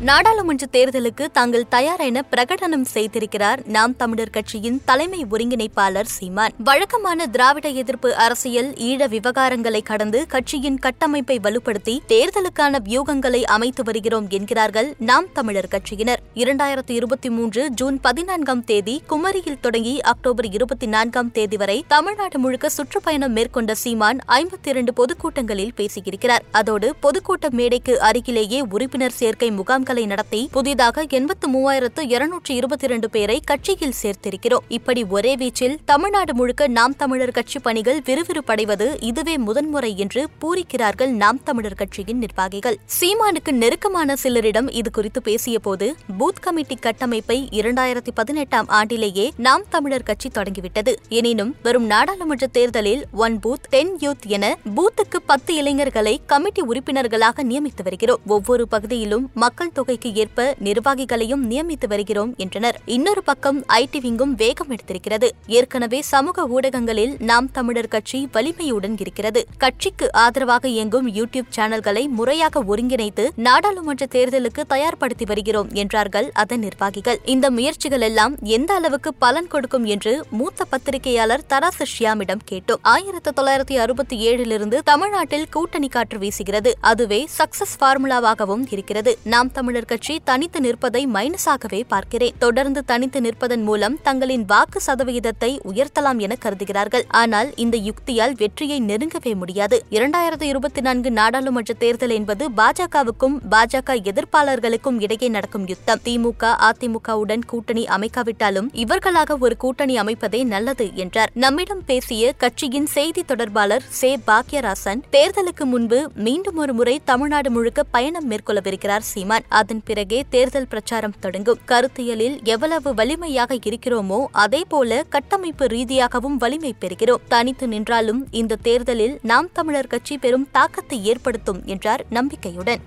நாடாளுமன்ற தேர்தலுக்கு தாங்கள் தயார் என பிரகடனம் செய்திருக்கிறார் நாம் தமிழர் கட்சியின் தலைமை ஒருங்கிணைப்பாளர் சீமான். வழக்கமான திராவிட எதிர்ப்பு அரசியல் ஈழ விவகாரங்களை கடந்து கட்சியின் கட்டமைப்பை வலுப்படுத்தி தேர்தலுக்கான வியூகங்களை அமைத்து வருகிறோம் என்கிறார்கள் நாம் தமிழர் கட்சியினர். இரண்டாயிரத்து இருபத்தி மூன்று ஜூன் பதினான்காம் தேதி குமரியில் தொடங்கி அக்டோபர் இருபத்தி நான்காம் தேதி வரை தமிழ்நாடு முழுக்க சுற்றுப்பயணம் மேற்கொண்ட சீமான் ஐம்பத்தி இரண்டு பொதுக்கூட்டங்களில் பேசியிருக்கிறார். அதோடு பொதுக்கூட்ட மேடைக்கு அருகிலேயே உறுப்பினர் சேர்க்கை முகாம் முகாம்களை நடத்தி புதிதாக எண்பத்து மூவாயிரத்து இருநூற்று இருபத்தி இரண்டு பேரை கட்சியில் சேர்த்திருக்கிறோம். இப்படி ஒரே வீச்சில் தமிழ்நாடு முழுக்க நாம் தமிழர் கட்சி பணிகள் விறுவிறுப்படைவது இதுவே முதன்முறை என்று பூரிக்கிறார்கள் நாம் தமிழர் கட்சியின் நிர்வாகிகள். சீமானுக்கு நெருக்கமான சிலரிடம் இது குறித்து பேசியபோது பூத் கமிட்டி கட்டமைப்பை இரண்டாயிரத்தி பதினெட்டாம் ஆண்டிலேயே நாம் தமிழர் கட்சி தொடங்கிவிட்டது. எனினும் வரும் நாடாளுமன்ற தேர்தலில் ஒன் பூத் டென் யூத் என பூத்துக்கு பத்து இளைஞர்களை கமிட்டி உறுப்பினர்களாக நியமித்து வருகிறோம். ஒவ்வொரு பகுதியிலும் மக்கள் தொகைக்கு ஏற்ப நிர்வாகிகளையும் நியமித்து வருகிறோம் என்றனர். இன்னொரு பக்கம் ஐடி விங்கும் வேகம் எடுத்திருக்கிறது. ஏற்கனவே சமூக ஊடகங்களில் நாம் தமிழர் கட்சி வலிமையுடன் இருக்கிறது. கட்சிக்கு ஆதரவாக இயங்கும் யூடியூப் சேனல்களை முறையாக ஒருங்கிணைத்து நாடாளுமன்ற தேர்தலுக்கு தயார்படுத்தி வருகிறோம் என்றார்கள் அதன் நிர்வாகிகள். இந்த முயற்சிகள் எல்லாம் எந்த அளவுக்கு பலன் கொடுக்கும் என்று மூத்த பத்திரிகையாளர் தராசு ஷியாமிடம் கேட்டோம். ஆயிரத்தி தொள்ளாயிரத்தி அறுபத்தி ஏழிலிருந்து தமிழ்நாட்டில் கூட்டணி காற்று வீசுகிறது. அதுவே சக்சஸ் ஃபார்முலாவாகவும் இருக்கிறது. நாம் தமிழர் கட்சி தனித்து நிற்பதை மைனஸாகவே பார்க்கிறேன். தொடர்ந்து தனித்து நிற்பதன் மூலம் தங்களின் வாக்கு சதவிகிதத்தை உயர்த்தலாம் என கருதுகிறார்கள். ஆனால் இந்த யுக்தியால் வெற்றியை நெருங்கவே முடியாது. இரண்டாயிரத்தி இருபத்தி நான்கு நாடாளுமன்ற தேர்தல் என்பது பாஜகவுக்கும் பாஜக எதிர்ப்பாளர்களுக்கும் இடையே நடக்கும் யுத்தம். திமுக அதிமுகவுடன் கூட்டணி அமைக்காவிட்டாலும் இவர்களாக ஒரு கூட்டணி அமைப்பதே நல்லது என்றார். நம்மிடம் பேசிய கட்சியின் செய்தி தொடர்பாளர் சே. பாக்யராசன் தேர்தலுக்கு முன்பு மீண்டும் ஒரு முறை தமிழ்நாடு முழுக்க பயணம் மேற்கொள்ளவிருக்கிறார் சீமான். அதன் பிறகே தேர்தல் பிரச்சாரம் தொடங்கும். கருத்தியலில் எவ்வளவு வலிமையாக இருக்கிறோமோ அதேபோல கட்டமைப்பு ரீதியாகவும் வலிமை பெறுகிறோம். தனித்து நின்றாலும் இந்த தேர்தலில் நாம் தமிழர் கட்சி பெரும் தாக்கத்தை ஏற்படுத்தும் என்றார் நம்பிக்கையுடன்.